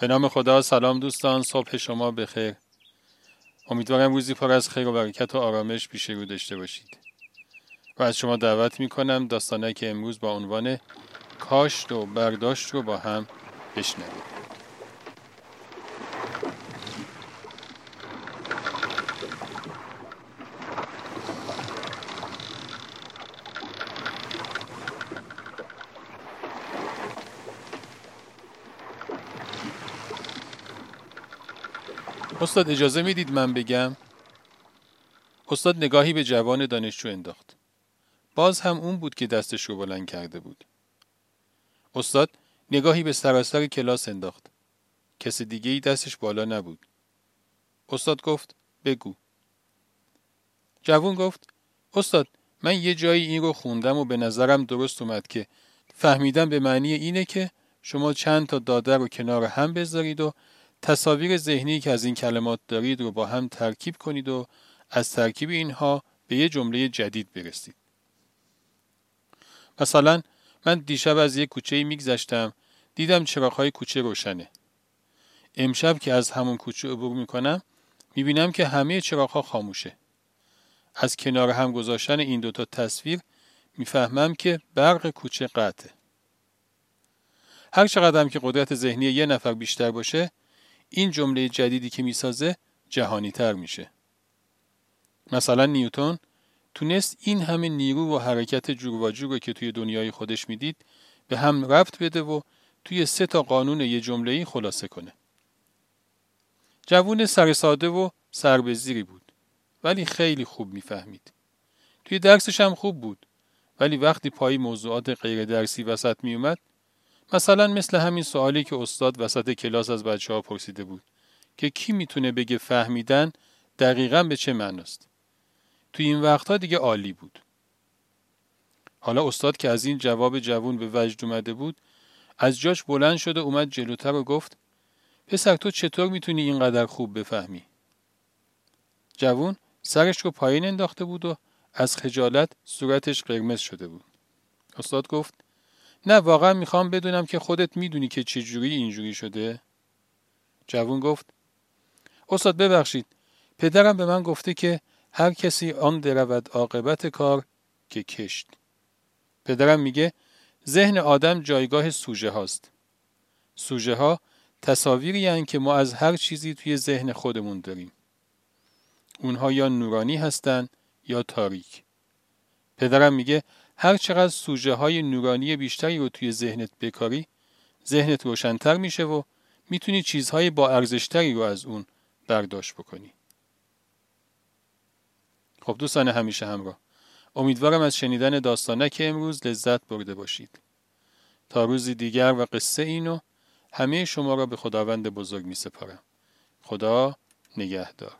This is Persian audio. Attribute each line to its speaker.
Speaker 1: به نام خدا سلام دوستان صبح شما بخیر. امیدوارم روزی پر از خیر و برکت و آرامش پیش رو داشته باشید. و از شما دعوت می کنم داستانه که امروز با عنوان کاشت و برداشت رو با هم بشنویم. استاد اجازه می‌دید من بگم؟ استاد نگاهی به جوان دانشجو انداخت. باز هم اون بود که دستش رو بلند کرده بود. استاد نگاهی به سراسر کلاس انداخت. کس دیگه ای دستش بالا نبود. استاد گفت بگو. جوان گفت استاد من یه جایی این رو خوندم و به نظرم درست اومد که فهمیدم به معنی اینه که شما چند تا داده رو کنار هم بذارید و تصاویر ذهنی که از این کلمات دارید رو با هم ترکیب کنید و از ترکیب اینها به یه جمله جدید برسید. مثلا من دیشب از یک کوچه میگذشتم دیدم چراغهای کوچه روشنه. امشب که از همون کوچه عبور می‌کنم می‌بینم که همه چراغها خاموشه. از کنار هم گذاشتن این دوتا تصویر می‌فهمم که برق کوچه قطعه. هر چقدر که قدرت ذهنی یه نفر بیشتر باشه این جمله جدیدی که می‌سازه جهانی تر میشه. مثلا نیوتون تونست این همه نیرو و حرکت جور و جور که توی دنیای خودش می‌دید به هم ربط بده و توی سه تا قانون یه جمله ای خلاصه کنه. جوون سرساده و سربزیری بود ولی خیلی خوب می‌فهمید. توی درسش هم خوب بود ولی وقتی پای موضوعات غیر درسی وسط میومد مثلا مثل همین سوالی که استاد وسط کلاس از بچه ها پرسیده بود که کی می‌تونه بگه فهمیدن دقیقا به چه معناست. توی این وقتها دیگه عالی بود. حالا استاد که از این جواب جوون به وجد اومده بود از جاش بلند شد و اومد جلوتر و گفت پسر تو چطور می‌تونی اینقدر خوب بفهمی؟ جوون سرش رو پایین انداخته بود و از خجالت صورتش قرمز شده بود. استاد گفت نه واقعا می‌خوام بدونم که خودت می‌دونی که چجوری اینجوری شده؟ جوون گفت استاد ببخشید پدرم به من گفته که هر کسی آن درود عاقبت کار که کشت. پدرم میگه ذهن آدم جایگاه سوژه هاست. سوژه ها تصاویری هن که ما از هر چیزی توی ذهن خودمون داریم. اونها یا نورانی هستن یا تاریک. پدرم میگه هر چقدر سوژه های نورانی بیشتری رو توی ذهنت بکاری ذهنت روشنتر میشه و می‌تونی چیزهای با ارزشتری رو از اون برداشت بکنی. خب دوستان همیشه همراه امیدوارم از شنیدن داستانک امروز لذت برده باشید. تا روزی دیگر و قصه اینو همه شما را به خداوند بزرگ می سپارم. خدا نگهدار.